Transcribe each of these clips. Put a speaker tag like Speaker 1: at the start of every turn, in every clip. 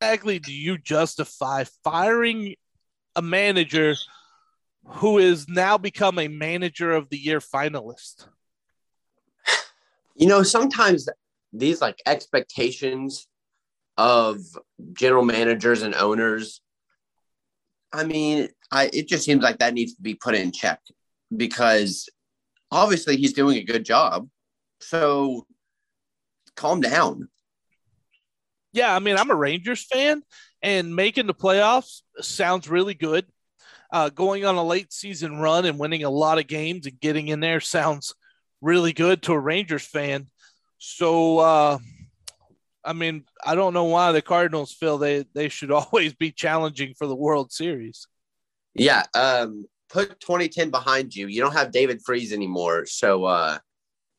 Speaker 1: exactly do you justify firing a manager who is now become a manager of the year finalist?
Speaker 2: You know, sometimes these like expectations of general managers and owners, I mean, I it just seems like that needs to be put in check because obviously he's doing a good job. So calm down.
Speaker 1: Yeah, I mean, I'm a Rangers fan, and making the playoffs sounds really good. Uh, going on a late season run and winning a lot of games and getting in there sounds really good to a Rangers fan. So, uh, I mean, I don't know why the Cardinals feel they they should always be challenging for the World Series.
Speaker 2: Yeah, um, put 2010 behind you. You don't have David Freese anymore, so uh,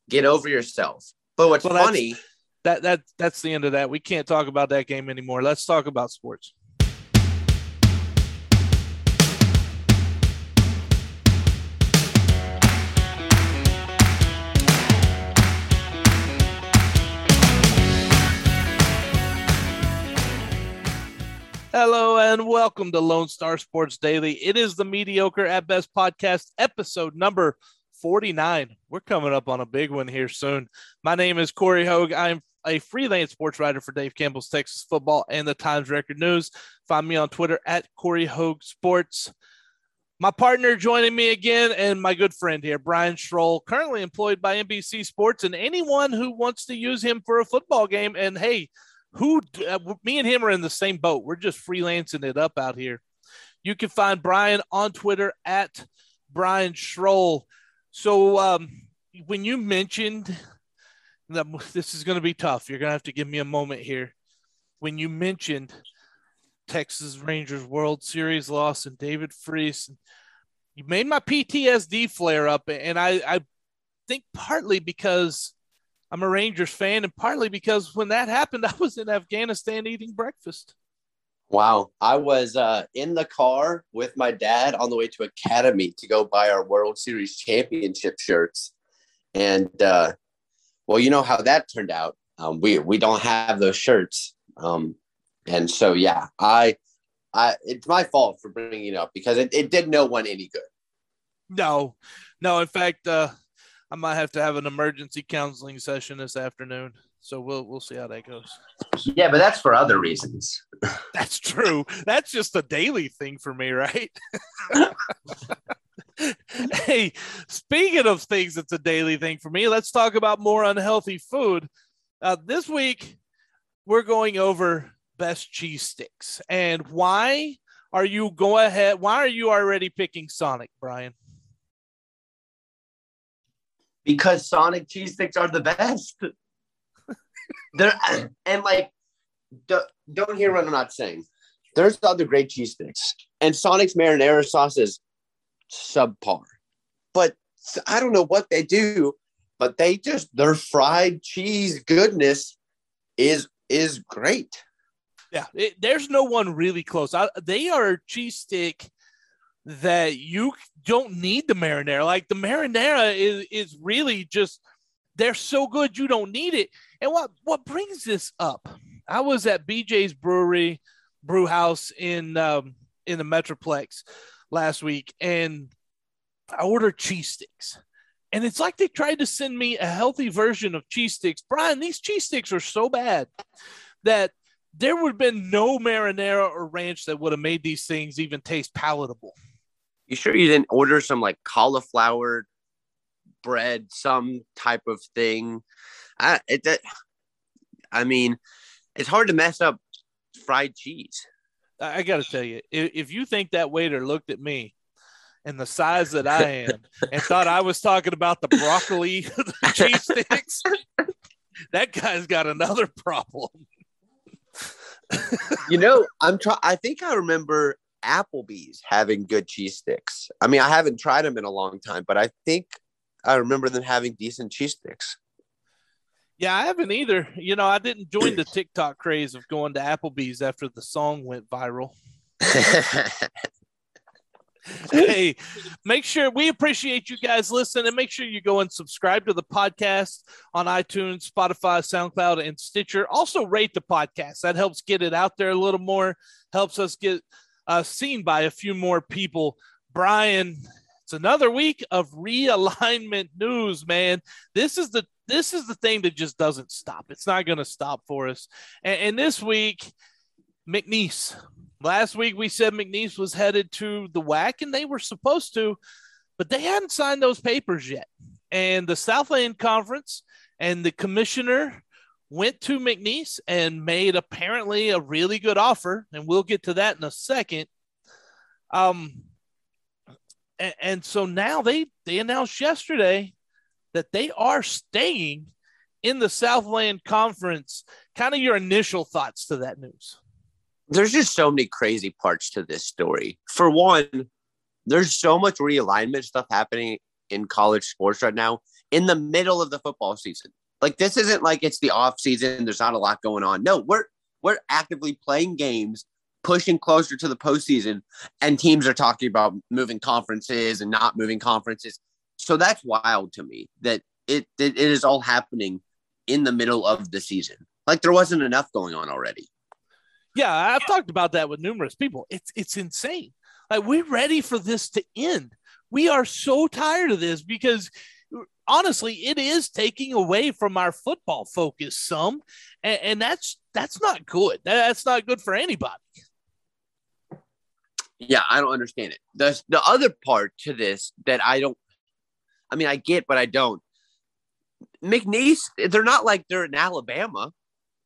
Speaker 2: get over yourself. But what's well, funny
Speaker 1: that that that's the end of that. We can't talk about that game anymore. Let's talk about sports. Hello and welcome to Lone Star Sports Daily. It is the mediocre at best podcast episode number 49. We're coming up on a big one here soon. My name is Cory Hogue. I'm a freelance sports writer for Dave Campbell's Texas Football and the Times Record News. Find me on Twitter at Cory Hogue Sports. My partner joining me again, and my good friend here, Brian Schroll, currently employed by NBC Sports, and anyone who wants to use him for a football game. And hey, who uh, me and him are in the same boat. We're just freelancing it up out here. You can find Brian on Twitter at Brian Schroll. So um, when you mentioned that this is going to be tough, you're going to have to give me a moment here. When you mentioned Texas Rangers World Series loss and David Freese, you made my PTSD flare up, and I, I think partly because I'm a Rangers fan, and partly because when that happened, I was in Afghanistan eating breakfast.
Speaker 2: Wow. I was uh, in the car with my dad on the way to Academy to go buy our World Series championship shirts. And, uh, well, you know how that turned out. Um, we, we don't have those shirts. Um, and so, yeah, I, I, it's my fault for bringing it up because it, it did no one any good.
Speaker 1: No, no. In fact, uh, I might have to have an emergency counseling session this afternoon. So we'll we'll see how that goes.
Speaker 2: Yeah, but that's for other reasons.
Speaker 1: That's true. That's just a daily thing for me, right? hey, speaking of things that's a daily thing for me, let's talk about more unhealthy food. Uh, this week, we're going over best cheese sticks and why are you go ahead? Why are you already picking Sonic, Brian?
Speaker 2: because Sonic cheese sticks are the best. They're and like don't hear what I'm not saying. There's other great cheese sticks, and Sonic's marinara sauce is subpar. But I don't know what they do, but they just their fried cheese goodness is is great.
Speaker 1: Yeah, it, there's no one really close. I, they are a cheese stick that you don't need the marinara. Like the marinara is is really just they're so good you don't need it. And what what brings this up? I was at BJ's Brewery Brew House in um, in the Metroplex last week, and I ordered cheese sticks. And it's like they tried to send me a healthy version of cheese sticks. Brian, these cheese sticks are so bad that there would have been no marinara or ranch that would have made these things even taste palatable.
Speaker 2: You sure you didn't order some like cauliflower bread, some type of thing? I it, I mean, it's hard to mess up fried cheese.
Speaker 1: I got to tell you, if, if you think that waiter looked at me and the size that I am and thought I was talking about the broccoli the cheese sticks, that guy's got another problem.
Speaker 2: you know, I'm trying. I think I remember Applebee's having good cheese sticks. I mean, I haven't tried them in a long time, but I think I remember them having decent cheese sticks.
Speaker 1: Yeah, I haven't either. You know, I didn't join the TikTok craze of going to Applebee's after the song went viral. hey, make sure we appreciate you guys listening and make sure you go and subscribe to the podcast on iTunes, Spotify, SoundCloud, and Stitcher. Also, rate the podcast. That helps get it out there a little more, helps us get uh, seen by a few more people. Brian, it's another week of realignment news, man. This is the this is the thing that just doesn't stop. It's not going to stop for us. And, and this week, McNeese Last week we said McNeese was headed to the WAC and they were supposed to, but they hadn't signed those papers yet. And the Southland Conference and the commissioner went to McNeese and made apparently a really good offer, and we'll get to that in a second. Um, and, and so now they they announced yesterday that they are staying in the Southland Conference. Kind of your initial thoughts to that news
Speaker 2: there's just so many crazy parts to this story. For one, there's so much realignment stuff happening in college sports right now in the middle of the football season. Like this isn't like it's the off season. There's not a lot going on. No, we're we're actively playing games, pushing closer to the postseason, and teams are talking about moving conferences and not moving conferences. So that's wild to me that it it, it is all happening in the middle of the season. Like there wasn't enough going on already.
Speaker 1: Yeah, I've talked about that with numerous people. It's it's insane. Like we're ready for this to end. We are so tired of this because honestly, it is taking away from our football focus some, and, and that's that's not good. That's not good for anybody.
Speaker 2: Yeah, I don't understand it. The the other part to this that I don't, I mean, I get, but I don't. McNeese, they're not like they're in Alabama.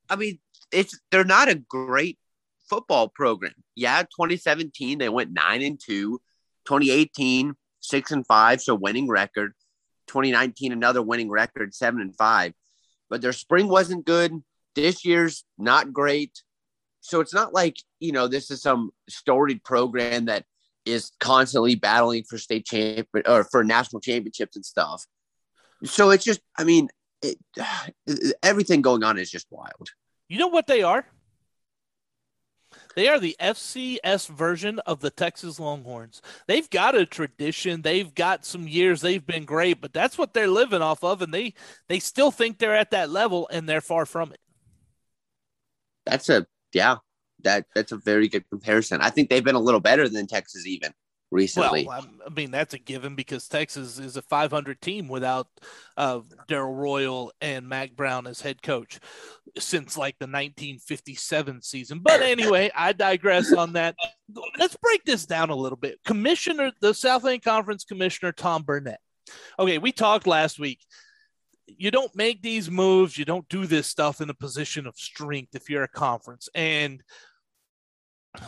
Speaker 2: I mean, it's they're not a great football program. Yeah, 2017 they went nine and two. 2018 six and five, so winning record. 2019 another winning record, seven and five. But their spring wasn't good. This year's not great. So it's not like you know this is some storied program that is constantly battling for state champ or for national championships and stuff. So it's just, I mean, it, everything going on is just wild.
Speaker 1: You know what they are? They are the FCS version of the Texas Longhorns. They've got a tradition. They've got some years. They've been great, but that's what they're living off of, and they they still think they're at that level, and they're far from it.
Speaker 2: That's a yeah. That that's a very good comparison. I think they've been a little better than Texas even recently.
Speaker 1: Well, I mean that's a given because Texas is a 500 team without uh, Darrell Royal and Mack Brown as head coach since like the 1957 season. But anyway, I digress on that. Let's break this down a little bit. Commissioner, the Southland Conference Commissioner Tom Burnett. Okay, we talked last week. You don't make these moves. You don't do this stuff in a position of strength if you're a conference. And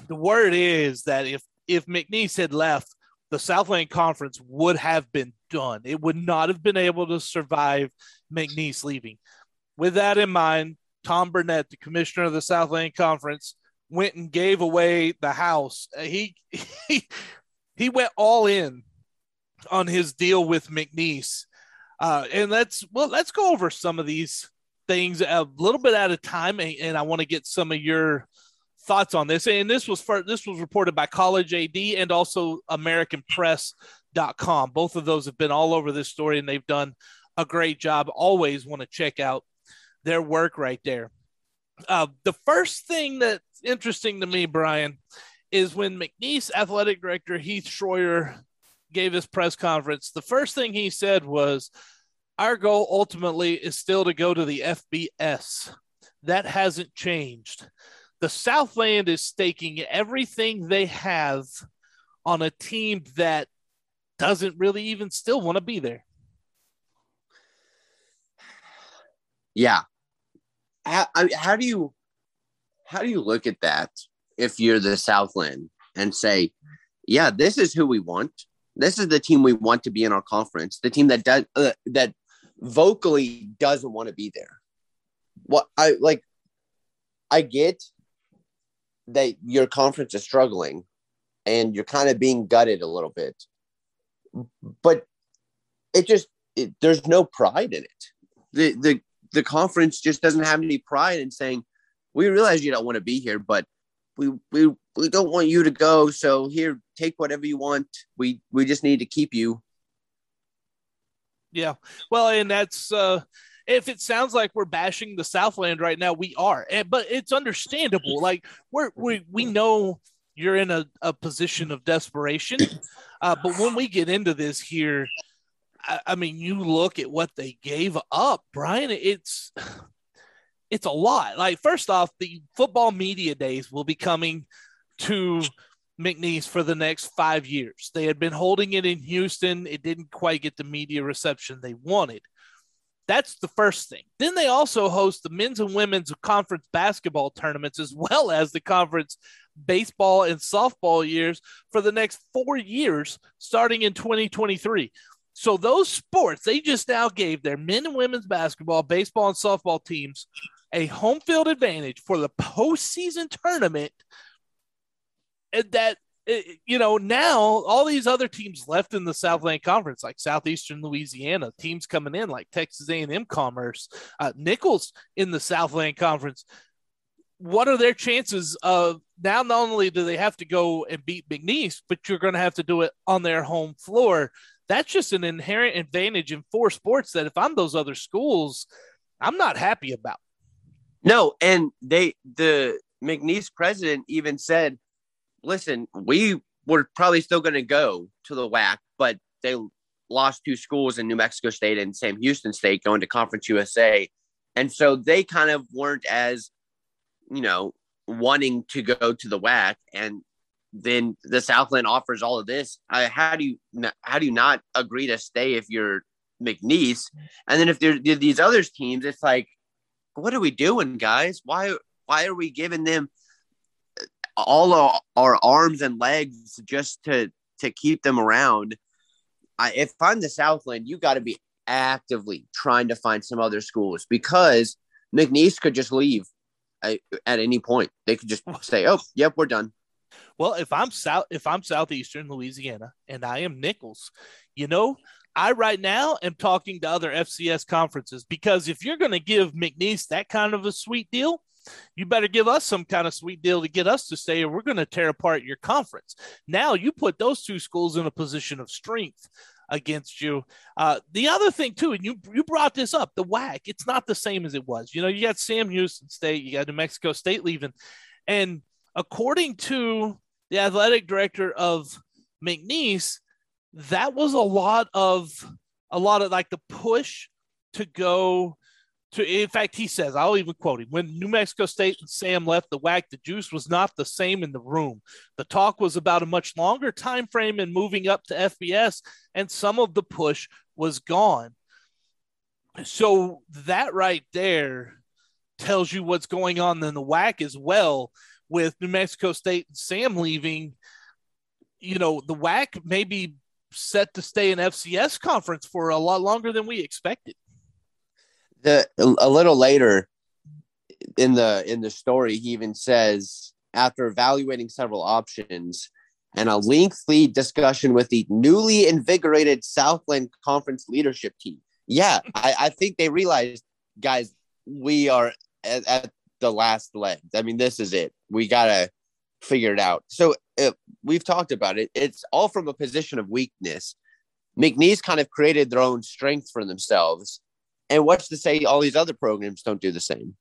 Speaker 1: the word is that if if McNeese had left, the Southland Conference would have been done. It would not have been able to survive McNeese leaving. With that in mind, Tom Burnett, the commissioner of the Southland Conference, went and gave away the house. Uh, he he he went all in on his deal with McNeese. Uh, and let's well, let's go over some of these things a little bit at a time, and, and I want to get some of your thoughts on this. And this was for, this was reported by College AD and also AmericanPress.com. Both of those have been all over this story, and they've done a great job. Always want to check out their work right there. Uh, the first thing that's interesting to me, Brian, is when McNeese athletic director Heath Schroyer gave his press conference. The first thing he said was, "Our goal ultimately is still to go to the FBS. That hasn't changed." The Southland is staking everything they have on a team that doesn't really even still want to be there.
Speaker 2: Yeah. How, how do you how do you look at that if you're the Southland and say, yeah, this is who we want. This is the team we want to be in our conference. The team that does uh, that vocally doesn't want to be there. What I like I get that your conference is struggling and you're kind of being gutted a little bit. But it just it, there's no pride in it. The the the conference just doesn't have any pride in saying, "We realize you don't want to be here, but we we we don't want you to go. So here, take whatever you want. We we just need to keep you.
Speaker 1: Yeah. Well, and that's uh if it sounds like we're bashing the Southland right now, we are. And, but it's understandable. Like we're we we know you're in a, a position of desperation. Uh, but when we get into this here, I, I mean, you look at what they gave up, Brian. It's it's a lot. Like first off, the football media days will be coming to McNeese for the next five years. They had been holding it in Houston. It didn't quite get the media reception they wanted. That's the first thing. Then they also host the men's and women's conference basketball tournaments as well as the conference baseball and softball years for the next four years, starting in 2023. So those sports, they just now gave their men and women's basketball, baseball, and softball teams a home field advantage for the postseason tournament. That you know now all these other teams left in the Southland Conference, like Southeastern Louisiana, teams coming in like Texas A&M Commerce, uh, Nicholls in the Southland Conference. What are their chances of now? Not only do they have to go and beat McNeese, but you're going to have to do it on their home floor. That's just an inherent advantage in four sports that if I'm those other schools, I'm not happy about.
Speaker 2: No, and they the McNeese president even said, "Listen, we were probably still going to go to the WAC, but they lost two schools in New Mexico State and Sam Houston State going to Conference USA, and so they kind of weren't as, you know, wanting to go to the WAC, and then the Southland offers all of this. Uh, how do you how do you not agree to stay if you're McNeese? And then if there's these other teams, it's like what are we doing, guys? Why why are we giving them all our, our arms and legs just to to keep them around? I, if I'm the Southland, you got to be actively trying to find some other schools because McNeese could just leave at, at any point. They could just say, "Oh, yep, we're done."
Speaker 1: Well, if I'm south, if I'm southeastern Louisiana and I am Nicholls, you know, I right now am talking to other FCS conferences because if you're going to give McNeese that kind of a sweet deal, you better give us some kind of sweet deal to get us to stay, or we're going to tear apart your conference. Now you put those two schools in a position of strength against you. Uh, the other thing too, and you you brought this up, the WAC. It's not the same as it was. You know, you got Sam Houston State, you got New Mexico State leaving, and according to the athletic director of McNeese, that was a lot of a lot of like the push to go to in fact he says i'll even quote him when new mexico state and sam left the WAC the juice was not the same in the room. The talk was about a much longer time frame and moving up to fbs and some of the push was gone. So that right there tells you what's going on in the WAC as well with new mexico state and sam leaving. You know the WAC may be set to stay in FCS conference for a lot longer than we expected.
Speaker 2: The a little later in the in the story, he even says after evaluating several options and a lengthy discussion with the newly invigorated Southland Conference leadership team. Yeah, I, I think they realized, guys, we are at, at the last leg. I mean, this is it. We gotta figure it out. So uh, we've talked about it. It's all from a position of weakness. McNeese kind of created their own strength for themselves. And what's to say all these other programs don't do the same?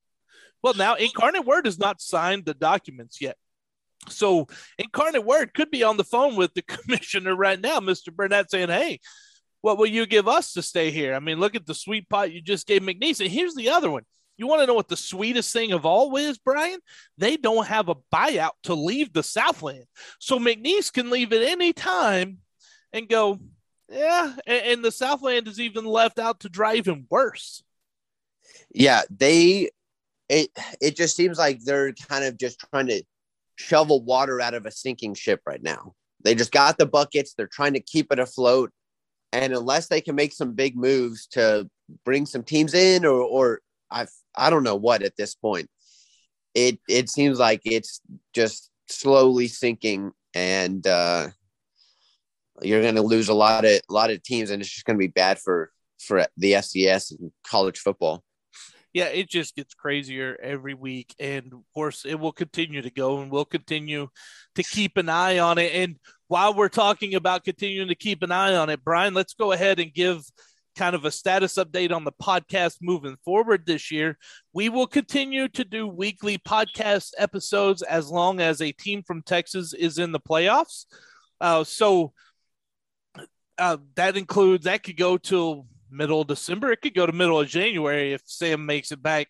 Speaker 1: Well, now Incarnate Word has not signed the documents yet. So Incarnate Word could be on the phone with the commissioner right now, Mr. Burnett, saying, Hey, what will you give us to stay here? I mean, look at the sweet pot you just gave McNeese. And here's the other one. You want to know what the sweetest thing of all is, Brian? They don't have a buyout to leave the Southland. So McNeese can leave at any time and go, yeah. And, and the Southland is even left out to dry even worse.
Speaker 2: Yeah, they it it just seems like they're kind of just trying to shovel water out of a sinking ship right now. They just got the buckets, they're trying to keep it afloat. And unless they can make some big moves to bring some teams in or or I I don't know what at this point. It it seems like it's just slowly sinking, and uh, you're going to lose a lot of a lot of teams, and it's just going to be bad for for the FCS and college football.
Speaker 1: yeah, it just gets crazier every week. And of course, it will continue to go and we'll continue to keep an eye on it. And while we're talking about continuing to keep an eye on it, Brian, let's go ahead and give kind of a status update on the podcast moving forward this year. We will continue to do weekly podcast episodes as long as a team from Texas is in the playoffs. Uh, so uh, that includes that could go till middle of December. It could go to middle of January if Sam makes it back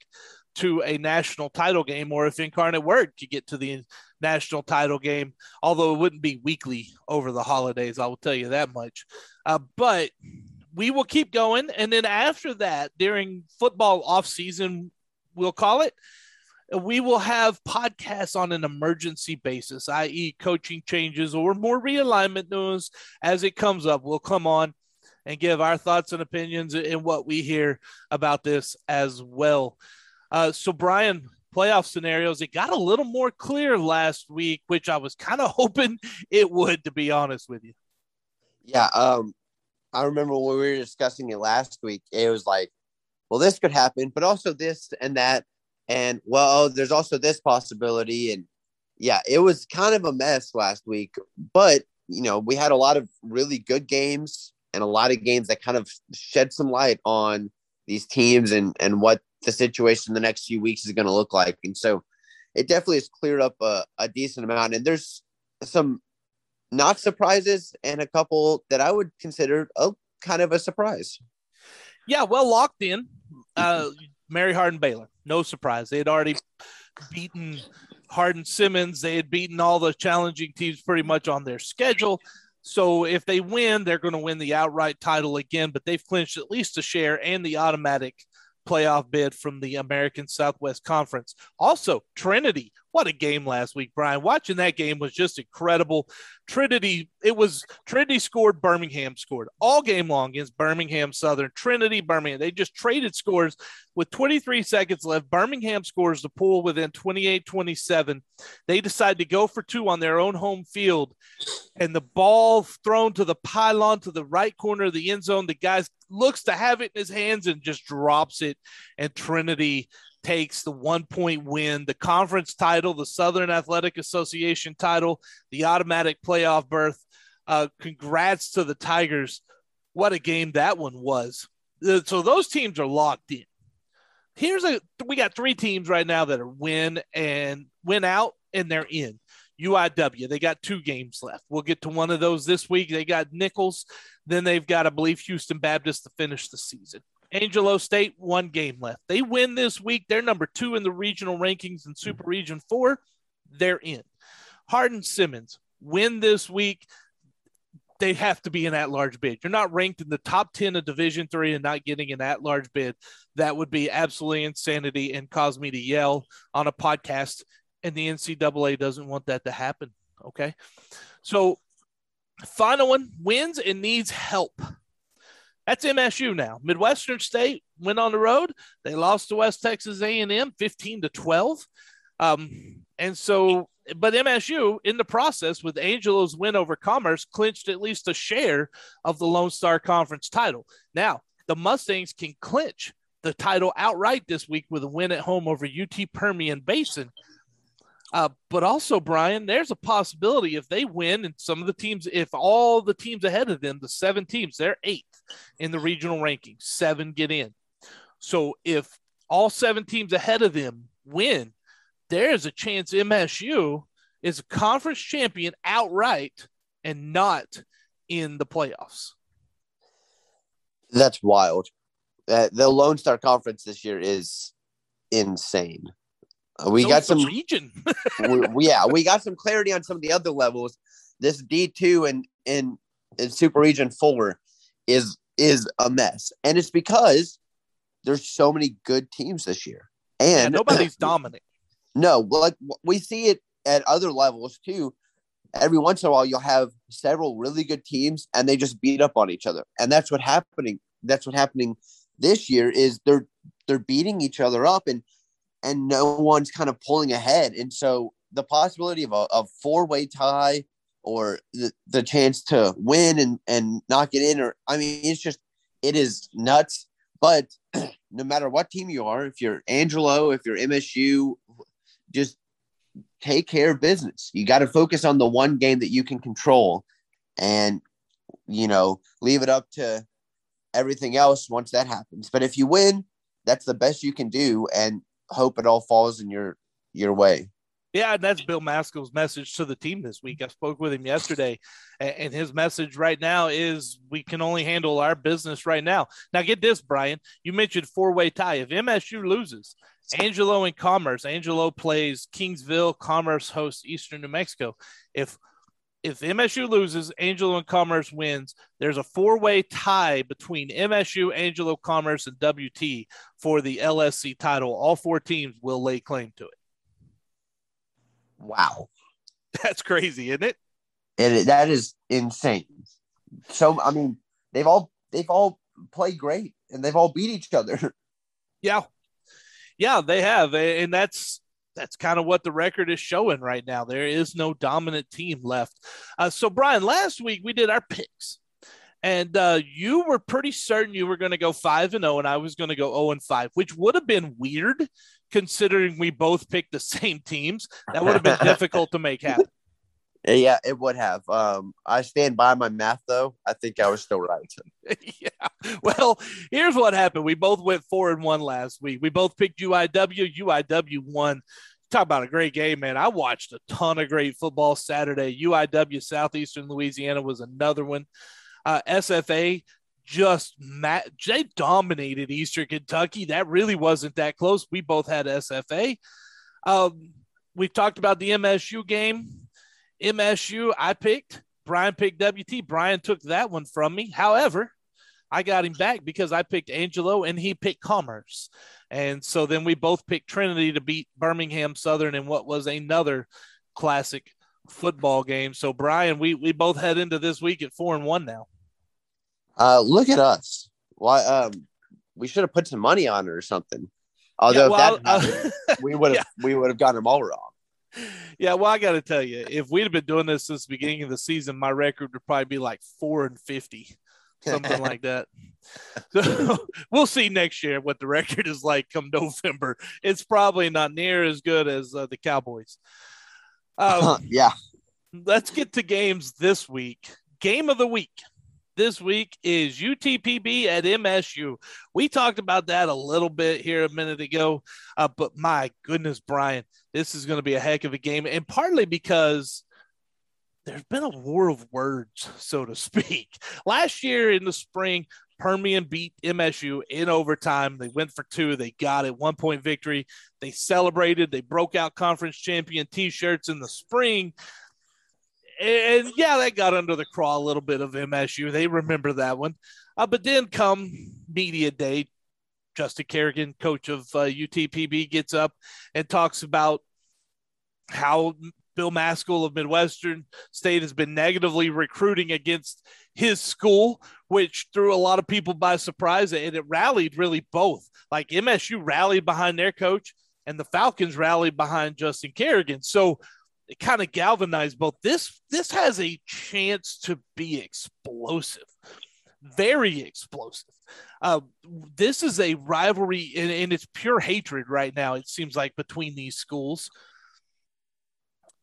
Speaker 1: to a national title game, or if Incarnate Word could get to the national title game. Although it wouldn't be weekly over the holidays, I will tell you that much. Uh, but we will keep going, and then after that, during football off season, we'll call it. We will have podcasts on an emergency basis, i.e., coaching changes or more realignment news as it comes up. We'll come on and give our thoughts and opinions and what we hear about this as well. Uh, so, Brian, playoff scenarios, it got a little more clear last week, which I was kind of hoping it would, to be honest with you.
Speaker 2: Yeah. Um, I remember when we were discussing it last week, it was like, well, this could happen, but also this and that. And well, there's also this possibility. And yeah, it was kind of a mess last week, but you know, we had a lot of really good games and a lot of games that kind of shed some light on these teams and and what the situation in the next few weeks is going to look like. And so it definitely has cleared up a, a decent amount. And there's some not surprises and a couple that I would consider a kind of a surprise.
Speaker 1: Yeah, well locked in. Uh, Mary Hardin Baylor, no surprise. They had already beaten Hardin Simmons. They had beaten all the challenging teams pretty much on their schedule. So if they win, they're going to win the outright title again, but they've clinched at least a share and the automatic playoff bid from the American Southwest Conference. Also, Trinity what a game last week, Brian. Watching that game was just incredible. Trinity, it was Trinity scored, Birmingham scored all game long against Birmingham Southern. Trinity, Birmingham. They just traded scores with 23 seconds left. Birmingham scores the pool within 28 27. They decide to go for two on their own home field, and the ball thrown to the pylon to the right corner of the end zone. The guy looks to have it in his hands and just drops it, and Trinity takes the one point win, the conference title, the Southern Athletic Association title, the automatic playoff berth. Uh, congrats to the Tigers. What a game that one was. Uh, so those teams are locked in. Here's a we got three teams right now that are win and win out and they're in. UIW, they got two games left. We'll get to one of those this week. They got Nicholls, then they've got, I believe, Houston Baptist to finish the season. Angelo State, one game left. They win this week. They're number two in the regional rankings in Super Region 4. They're in. Hardin Simmons win this week. They have to be an at large bid. You're not ranked in the top 10 of Division three and not getting an at large bid. That would be absolutely insanity and cause me to yell on a podcast. And the NCAA doesn't want that to happen. Okay. So, final one wins and needs help. That's MSU now. Midwestern State went on the road. They lost to West Texas A&M 15 to 12. Um, and so, but MSU in the process with Angelo's win over Commerce clinched at least a share of the Lone Star Conference title. Now, the Mustangs can clinch the title outright this week with a win at home over UT Permian Basin. Uh, but also, Brian, there's a possibility if they win and some of the teams, if all the teams ahead of them, the seven teams, they're eighth in the regional rankings, seven get in. So if all seven teams ahead of them win, there's a chance MSU is a conference champion outright and not in the playoffs.
Speaker 2: That's wild. Uh, the Lone Star Conference this year is insane. Uh, we got some
Speaker 1: region.
Speaker 2: we, yeah, we got some clarity on some of the other levels. This D two and in Super Region Four is is a mess, and it's because there's so many good teams this year, and yeah,
Speaker 1: nobody's dominant.
Speaker 2: No, like we see it at other levels too. Every once in a while, you'll have several really good teams, and they just beat up on each other, and that's what happening. That's what happening this year is they're they're beating each other up, and and no one's kind of pulling ahead. And so the possibility of a, a four way tie or the, the chance to win and, and not get in, or I mean, it's just, it is nuts. But no matter what team you are, if you're Angelo, if you're MSU, just take care of business. You got to focus on the one game that you can control and, you know, leave it up to everything else once that happens. But if you win, that's the best you can do and hope it all falls in your your way.
Speaker 1: Yeah, and that's Bill Maskill's message to the team this week. I spoke with him yesterday, and his message right now is we can only handle our business right now. Now, get this, Brian. You mentioned four way tie. If MSU loses, Angelo and Commerce, Angelo plays Kingsville, Commerce hosts Eastern New Mexico. If if MSU loses, Angelo and Commerce wins, there's a four way tie between MSU, Angelo Commerce, and WT for the LSC title. All four teams will lay claim to it.
Speaker 2: Wow.
Speaker 1: That's crazy, isn't it?
Speaker 2: It that is insane. So I mean, they've all they've all played great and they've all beat each other.
Speaker 1: Yeah. Yeah, they have. And that's that's kind of what the record is showing right now. There is no dominant team left. Uh, so, Brian, last week we did our picks, and uh, you were pretty certain you were going to go five and zero, oh, and I was going to go zero and five, which would have been weird considering we both picked the same teams. That would have been difficult to make happen.
Speaker 2: Yeah, it would have. Um, I stand by my math, though. I think I was still right.
Speaker 1: yeah. Well, here's what happened. We both went four and one last week. We both picked UIW. UIW won. Talk about a great game, man. I watched a ton of great football Saturday. UIW Southeastern Louisiana was another one. Uh, SFA just they dominated Eastern Kentucky. That really wasn't that close. We both had SFA. Um, we talked about the MSU game MSU, I picked. Brian picked WT. Brian took that one from me. However, I got him back because I picked Angelo and he picked Commerce. And so then we both picked Trinity to beat Birmingham Southern in what was another classic football game. So Brian, we we both head into this week at four and one now.
Speaker 2: Uh look at us. Why um we should have put some money on it or something. Although yeah, well, that happened, uh, we would have yeah. we would have gotten them all wrong
Speaker 1: yeah, well, I got to tell you, if we'd have been doing this since the beginning of the season, my record would probably be like four and fifty, something like that. So we'll see next year what the record is like come November. It's probably not near as good as uh, the Cowboys.
Speaker 2: Um, yeah.
Speaker 1: Let's get to games this week. Game of the week this week is UTPB at MSU. We talked about that a little bit here a minute ago, uh, but my goodness, Brian, this is going to be a heck of a game, and partly because there's been a war of words, so to speak. Last year in the spring, Permian beat MSU in overtime. They went for two. They got it. One point victory. They celebrated. They broke out conference champion t shirts in the spring and yeah, that got under the craw a little bit of MSU. They remember that one. Uh, but then come media day, Justin Carrigan, coach of uh, UTPB, gets up and talks about how Bill Maskill of Midwestern State has been negatively recruiting against his school, which threw a lot of people by surprise. And it rallied really both. Like MSU rallied behind their coach, and the Falcons rallied behind Justin Carrigan. So it kind of galvanized both. This this has a chance to be explosive, very explosive. Uh, this is a rivalry, and, and it's pure hatred right now. It seems like between these schools.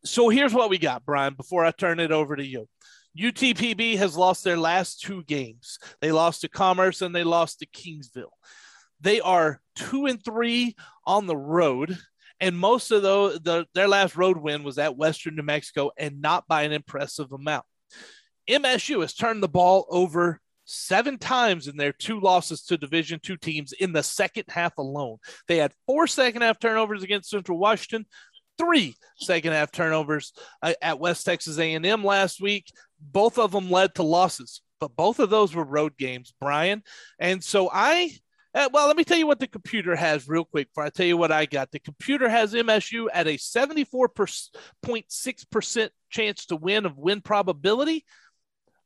Speaker 1: So here's what we got, Brian. Before I turn it over to you, UTPB has lost their last two games. They lost to Commerce and they lost to Kingsville. They are two and three on the road and most of those the, their last road win was at Western New Mexico and not by an impressive amount. MSU has turned the ball over seven times in their two losses to Division two teams in the second half alone. They had four second half turnovers against Central Washington, three second half turnovers uh, at West Texas A&M last week. Both of them led to losses, but both of those were road games, Brian. And so I uh, well, let me tell you what the computer has real quick before I tell you what I got. The computer has MSU at a 74.6% chance to win of win probability.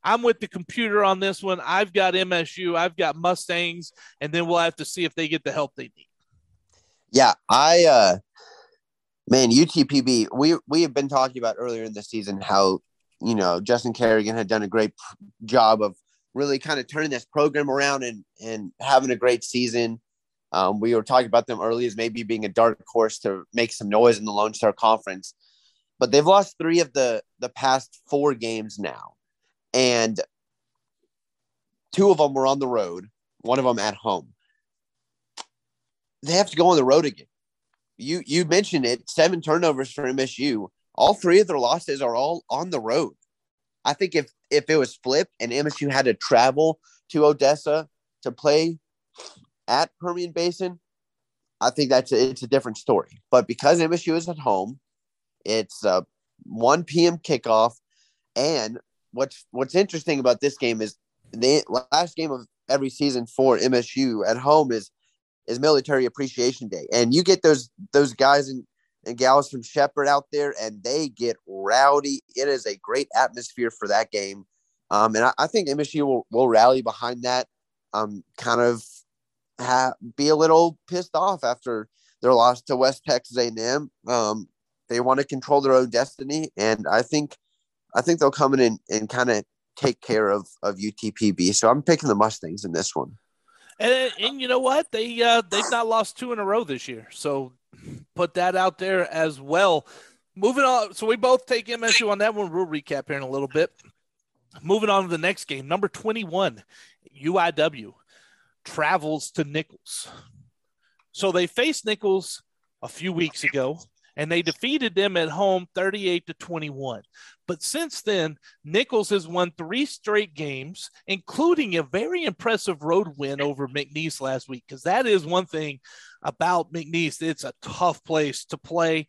Speaker 1: I'm with the computer on this one. I've got MSU, I've got Mustangs, and then we'll have to see if they get the help they need.
Speaker 2: Yeah, I uh man, UTPB, we we have been talking about earlier in the season how you know Justin Carrigan had done a great job of really kind of turning this program around and and having a great season. Um, we were talking about them early as maybe being a dark horse to make some noise in the Lone Star Conference, but they've lost three of the the past four games now, and two of them were on the road, one of them at home. They have to go on the road again. You you mentioned it, seven turnovers for MSU. All three of their losses are all on the road. I think if if it was flipped and MSU had to travel to Odessa to play at Permian Basin, I think that's a, it's a different story. But because MSU is at home, it's a 1 p.m. kickoff, and what's what's interesting about this game is the last game of every season for MSU at home is is Military Appreciation Day, and you get those those guys and, and from Sheppard out there, and they get rowdy. It is a great atmosphere for that game, um, and I, I think MSU will, will rally behind that. Um, kind of ha- be a little pissed off after their loss to West Texas A&M. Um, they want to control their own destiny, and I think I think they'll come in and, and kind of take care of of UTPB. So I'm picking the Mustangs in this one.
Speaker 1: And, and you know what? They uh, they've not lost two in a row this year. So put that out there as well. Moving on. So we both take MSU on that one. We'll recap here in a little bit. Moving on to the next game, number 21, UIW travels to Nicholls. So they faced Nicholls a few weeks ago and they defeated them at home 38 to 21. But since then, Nicholls has won three straight games, including a very impressive road win over McNeese last week. Because that is one thing about McNeese, it's a tough place to play.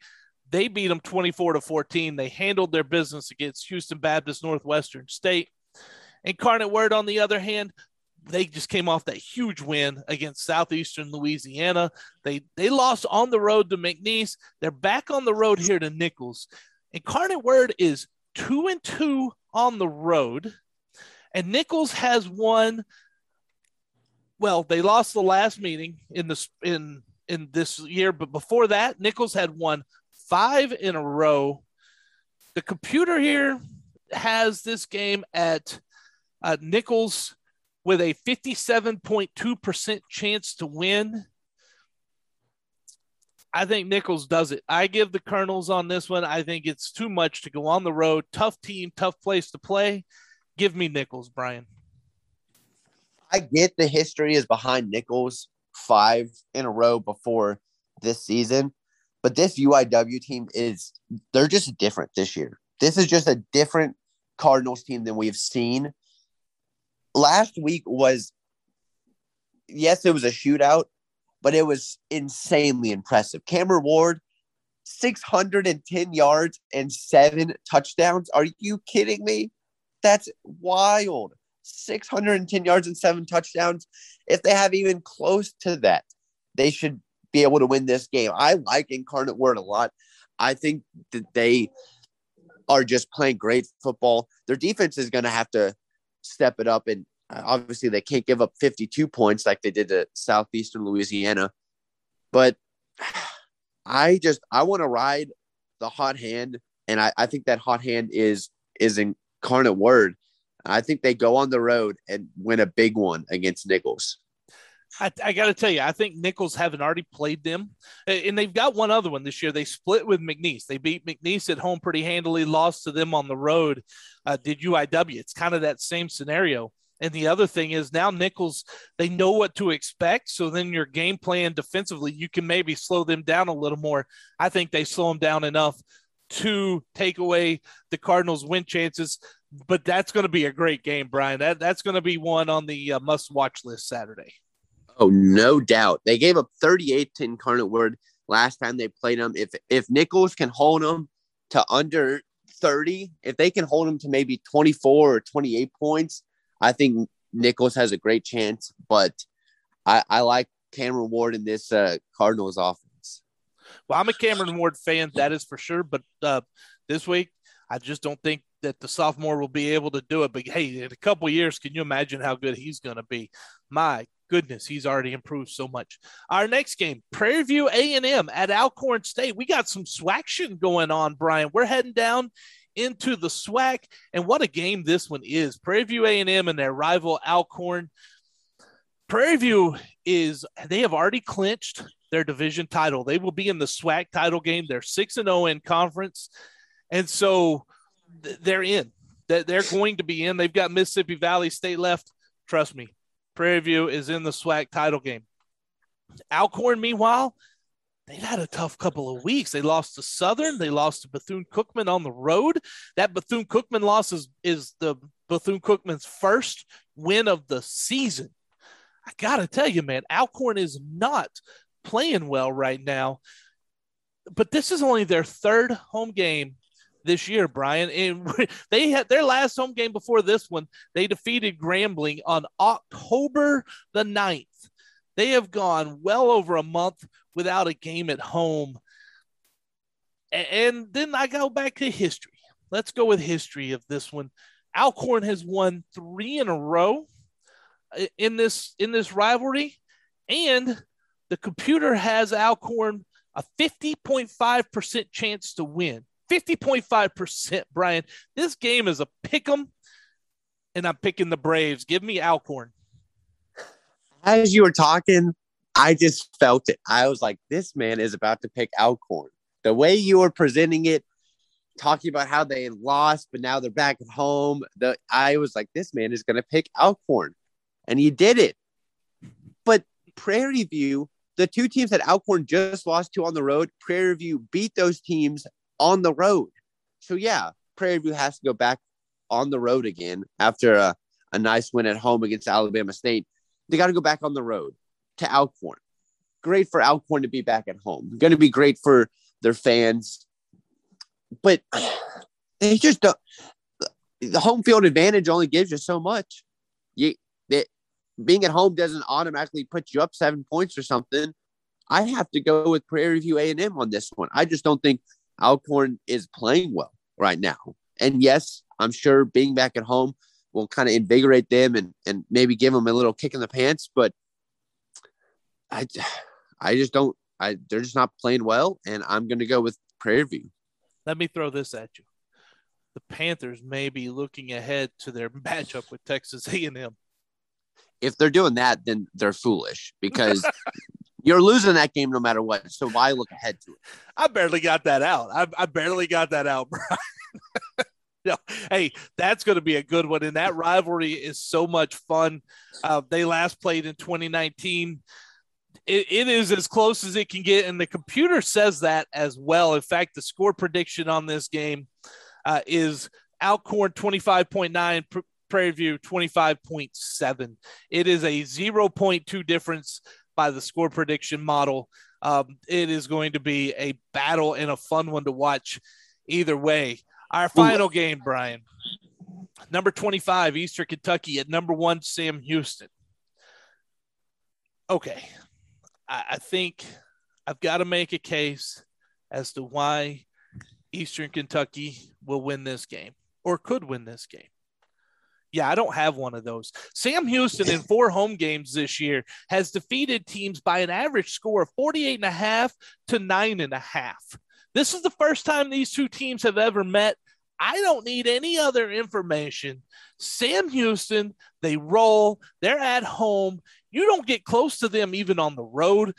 Speaker 1: They beat them 24 to 14. They handled their business against Houston Baptist Northwestern State. Incarnate Word, on the other hand, they just came off that huge win against Southeastern Louisiana. They they lost on the road to McNeese. They're back on the road here to Nicholls. Incarnate Word is two and two on the road, and Nicholls has won. Well, they lost the last meeting in this in in this year, but before that, Nicholls had won five in a row. The computer here has this game at uh, Nicholls with a 57.2% chance to win. I think Nicholls does it. I give the Colonels on this one. I think it's too much to go on the road. Tough team, tough place to play. Give me Nicholls, Brian.
Speaker 2: I get the history is behind Nicholls five in a row before this season, but this UIW team is they're just different this year. This is just a different Cardinals team than we've seen last week was yes, it was a shootout, but it was insanely impressive. Cameron Ward, 610 yards and seven touchdowns. Are you kidding me? That's wild. 610 yards and seven touchdowns. If they have even close to that, they should be able to win this game. I like Incarnate Word a lot. I think that they are just playing great football. Their defense is going to have to step it up. And uh, obviously, they can't give up 52 points like they did to Southeastern Louisiana. But I just I want to ride the hot hand, and I, I think that hot hand is is incarnate word. I think they go on the road and win a big one against Nicholls.
Speaker 1: I, I got to tell you, I think Nicholls haven't already played them, and they've got one other one this year. They split with McNeese. They beat McNeese at home pretty handily, lost to them on the road. Uh, did UIW? It's kind of that same scenario. And the other thing is now Nicholls, they know what to expect. So then your game plan defensively, you can maybe slow them down a little more. I think they slow them down enough to take away the Cardinals' win chances. But that's going to be a great game, Brian. That that's going to be one on the uh, must-watch list Saturday.
Speaker 2: Oh, no doubt. They gave up 38 to Incarnate Word last time they played them. If if Nicholls can hold them to under 30, if they can hold them to maybe 24 or 28 points, I think Nicholls has a great chance, but I, I like Cameron Ward in this uh, Cardinals offense.
Speaker 1: Well, I'm a Cameron Ward fan, that is for sure. But uh, this week, I just don't think that the sophomore will be able to do it. But hey, in a couple years, can you imagine how good he's going to be? My goodness, he's already improved so much. Our next game, Prairie View A&M at Alcorn State. We got some swaction going on, Brian. We're heading down into the SWAC. And what a game this one is. Prairie View A&M and their rival Alcorn. Prairie View is they have already clinched their division title. They will be in the SWAC title game. They're 6 and 0 in conference. And so they're in. They're going to be in. They've got Mississippi Valley State left. Trust me, Prairie View is in the SWAC title game. Alcorn, meanwhile, they've had a tough couple of weeks. They lost to Southern. They lost to Bethune Cookman on the road. That Bethune Cookman loss is, is the Bethune Cookman's first win of the season. I got to tell you, man, Alcorn is not playing well right now. But this is only their third home game this year, Brian. And they had their last home game before this one. They defeated Grambling on October the 9th. They have gone well over a month without a game at home. And then I go back to history. Let's go with history of this one. Alcorn has won three in a row uh, in this in this rivalry, and the computer has Alcorn a 50.5% chance to win. 50.5%, Brian. This game is a pick 'em, and I'm picking the Braves. Give me Alcorn.
Speaker 2: As you were talking, I just felt it. I was like, this man is about to pick Alcorn. The way you were presenting it, talking about how they lost, but now they're back at home. The I was like, this man is going to pick Alcorn, and he did it. But Prairie View, the two teams that Alcorn just lost to on the road, Prairie View beat those teams on the road. So yeah, Prairie View has to go back on the road again after a, a nice win at home against Alabama State. They got to go back on the road to Alcorn. Great for Alcorn to be back at home. Going to be great for their fans. But they just don't. The home field advantage only gives you so much. You it, being at home doesn't automatically put you up seven points or something. I have to go with Prairie View A and M on this one. I just don't think Alcorn is playing well right now. And yes, I'm sure being back at home will kind of invigorate them and, and maybe give them a little kick in the pants. But I, I just don't. I they're just not playing well, and I'm going to go with Prairie View.
Speaker 1: Let me throw this at you: the Panthers may be looking ahead to their matchup with Texas A&M.
Speaker 2: If they're doing that, then they're foolish because You're losing that game no matter what. So why look ahead to it?
Speaker 1: I barely got that out. I, I barely got that out, Brian. no, hey, that's going to be a good one. And that rivalry is so much fun. Uh, they last played in 2019. It, it is as close as it can get. And the computer says that as well. In fact, the score prediction on this game uh, is Alcorn 25.9, Prairie View 25.7. It is a 0.2 difference by the score prediction model. Um, it is going to be a battle and a fun one to watch either way. Our final game, Brian. Number 25, Eastern Kentucky at number one, Sam Houston. Okay. I, I think I've got to make a case as to why Eastern Kentucky will win this game or could win this game. Yeah, I don't have one of those. Sam Houston in four home games this year has defeated teams by an average score of 48 and a half to nine and a half. This is the first time these two teams have ever met. I don't need any other information. Sam Houston, they roll, they're at home. You don't get close to them even on the road.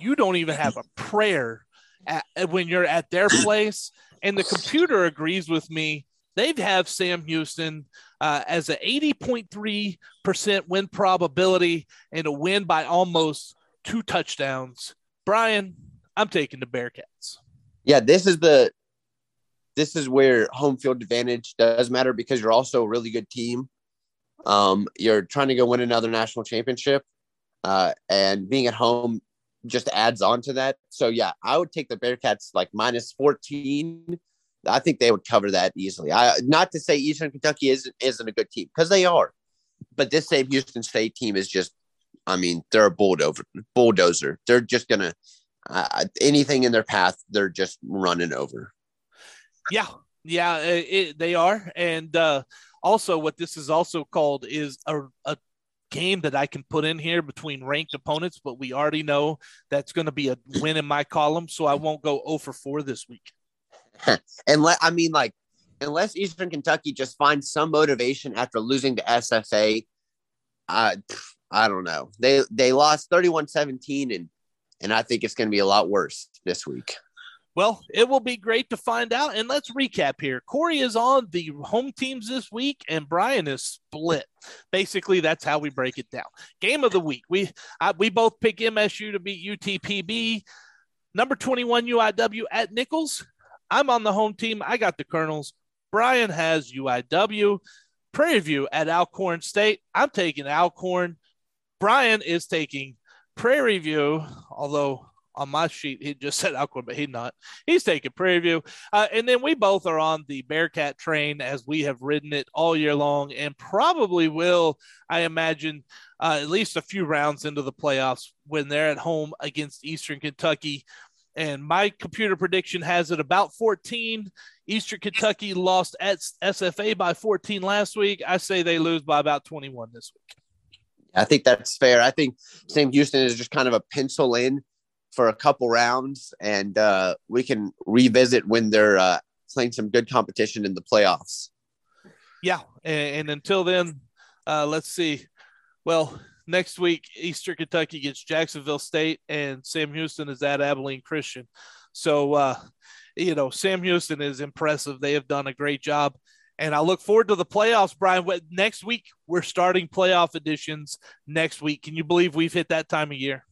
Speaker 1: You don't even have a prayer at, when you're at their place. And the computer agrees with me. They have Sam Houston uh, as an 80.3% win probability and a win by almost two touchdowns. Brian, I'm taking the Bearcats.
Speaker 2: Yeah, this is the this is where home field advantage does matter because you're also a really good team. Um, you're trying to go win another national championship, uh, and being at home just adds on to that. So yeah, I would take the Bearcats like minus 14 I think they would cover that easily. I not to say Eastern Kentucky isn't isn't a good team because they are, but this Sam Houston State team is just, I mean, they're a bulldozer. Bulldozer. They're just gonna uh, anything in their path, they're just running over.
Speaker 1: Yeah, yeah, it, they are, and uh, also what this is also called is a, a game that I can put in here between ranked opponents, but we already know that's going to be a win in my column, so I won't go over 4 this week.
Speaker 2: and let I mean, like, unless Eastern Kentucky just finds some motivation after losing to SFA, uh, I don't know. They they lost 31-17 and and I think it's going to be a lot worse this week.
Speaker 1: Well, it will be great to find out. And let's recap here. Cory is on the home teams this week, and Brian is split. Basically, that's how we break it down. Game of the week. We I, we both pick MSU to beat UTPB. Number 21 UIW at Nicholls. I'm on the home team. I got the Colonels. Brian has UIW. Prairie View at Alcorn State. I'm taking Alcorn. Brian is taking Prairie View, although on my sheet he just said Alcorn, but he's not. He's taking Prairie View. Uh, and then we both are on the Bearcat train as we have ridden it all year long and probably will, I imagine, uh, at least a few rounds into the playoffs when they're at home against Eastern Kentucky. And my computer prediction has it about 14. Eastern Kentucky lost at SFA by 14 last week. I say they lose by about 21 this week.
Speaker 2: I think that's fair. I think Sam Houston is just kind of a pencil in for a couple rounds, and uh, we can revisit when they're uh, playing some good competition in the playoffs.
Speaker 1: Yeah, and, and until then, uh, let's see. Well, next week, Eastern Kentucky gets Jacksonville State, and Sam Houston is at Abilene Christian. So, uh, you know, Sam Houston is impressive. They have done a great job. And I look forward to the playoffs, Brian. Next week, we're starting playoff editions next week. Can you believe we've hit that time of year?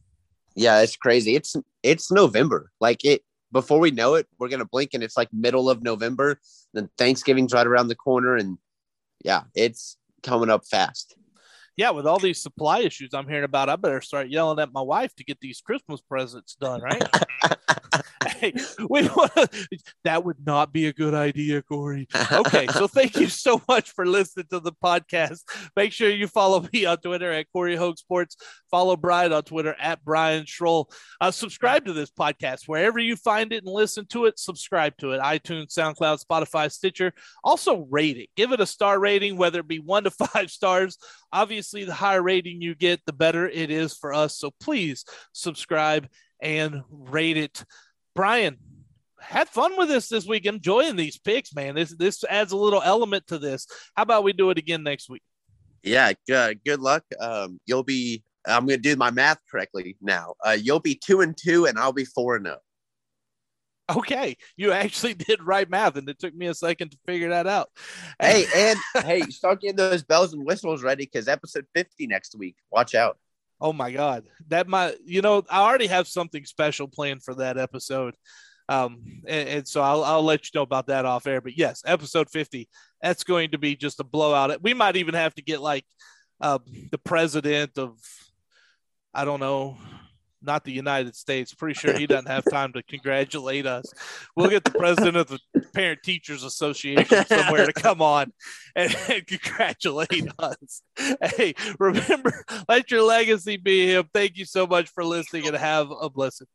Speaker 2: Yeah, it's crazy. It's it's November. Like it before we know it, we're gonna blink and it's like middle of November. Then Thanksgiving's right around the corner, and yeah, it's coming up fast.
Speaker 1: Yeah, with all these supply issues I'm hearing about, I better start yelling at my wife to get these Christmas presents done, right? we that would not be a good idea, Cory. Okay, so thank you so much for listening to the podcast. Make sure you follow me on Twitter at Cory Hogue Sports. Follow Brian on Twitter at Brian Schroll. Uh, subscribe to this podcast wherever you find it and listen to it. Subscribe to it: iTunes, SoundCloud, Spotify, Stitcher. Also, rate it. Give it a star rating, whether it be one to five stars. Obviously, the higher rating you get, the better it is for us. So please subscribe and rate it. Brian, had fun with this this week. Enjoying these picks, man. This this adds a little element to this. How about we do it again next week?
Speaker 2: Yeah, good. Good luck. Um, you'll be. I'm going to do my math correctly now. Uh, you'll be two and two, and I'll be four and zero.
Speaker 1: Oh. Okay, you actually did right math, and it took me a second to figure that out.
Speaker 2: Hey, and hey, start getting those bells and whistles ready because episode 50 next week. Watch out.
Speaker 1: Oh my God, that might you know I already have something special planned for that episode, um, and, and, so I'll I'll let you know about that off air. But yes, episode fifty, that's going to be just a blowout. We might even have to get like uh, the president of I don't know not the United States. Pretty sure he doesn't have time to congratulate us. We'll get the president of the Parent Teachers Association somewhere to come on and, and, congratulate us. Hey, remember, let your legacy be him. Thank you so much for listening and have a blessed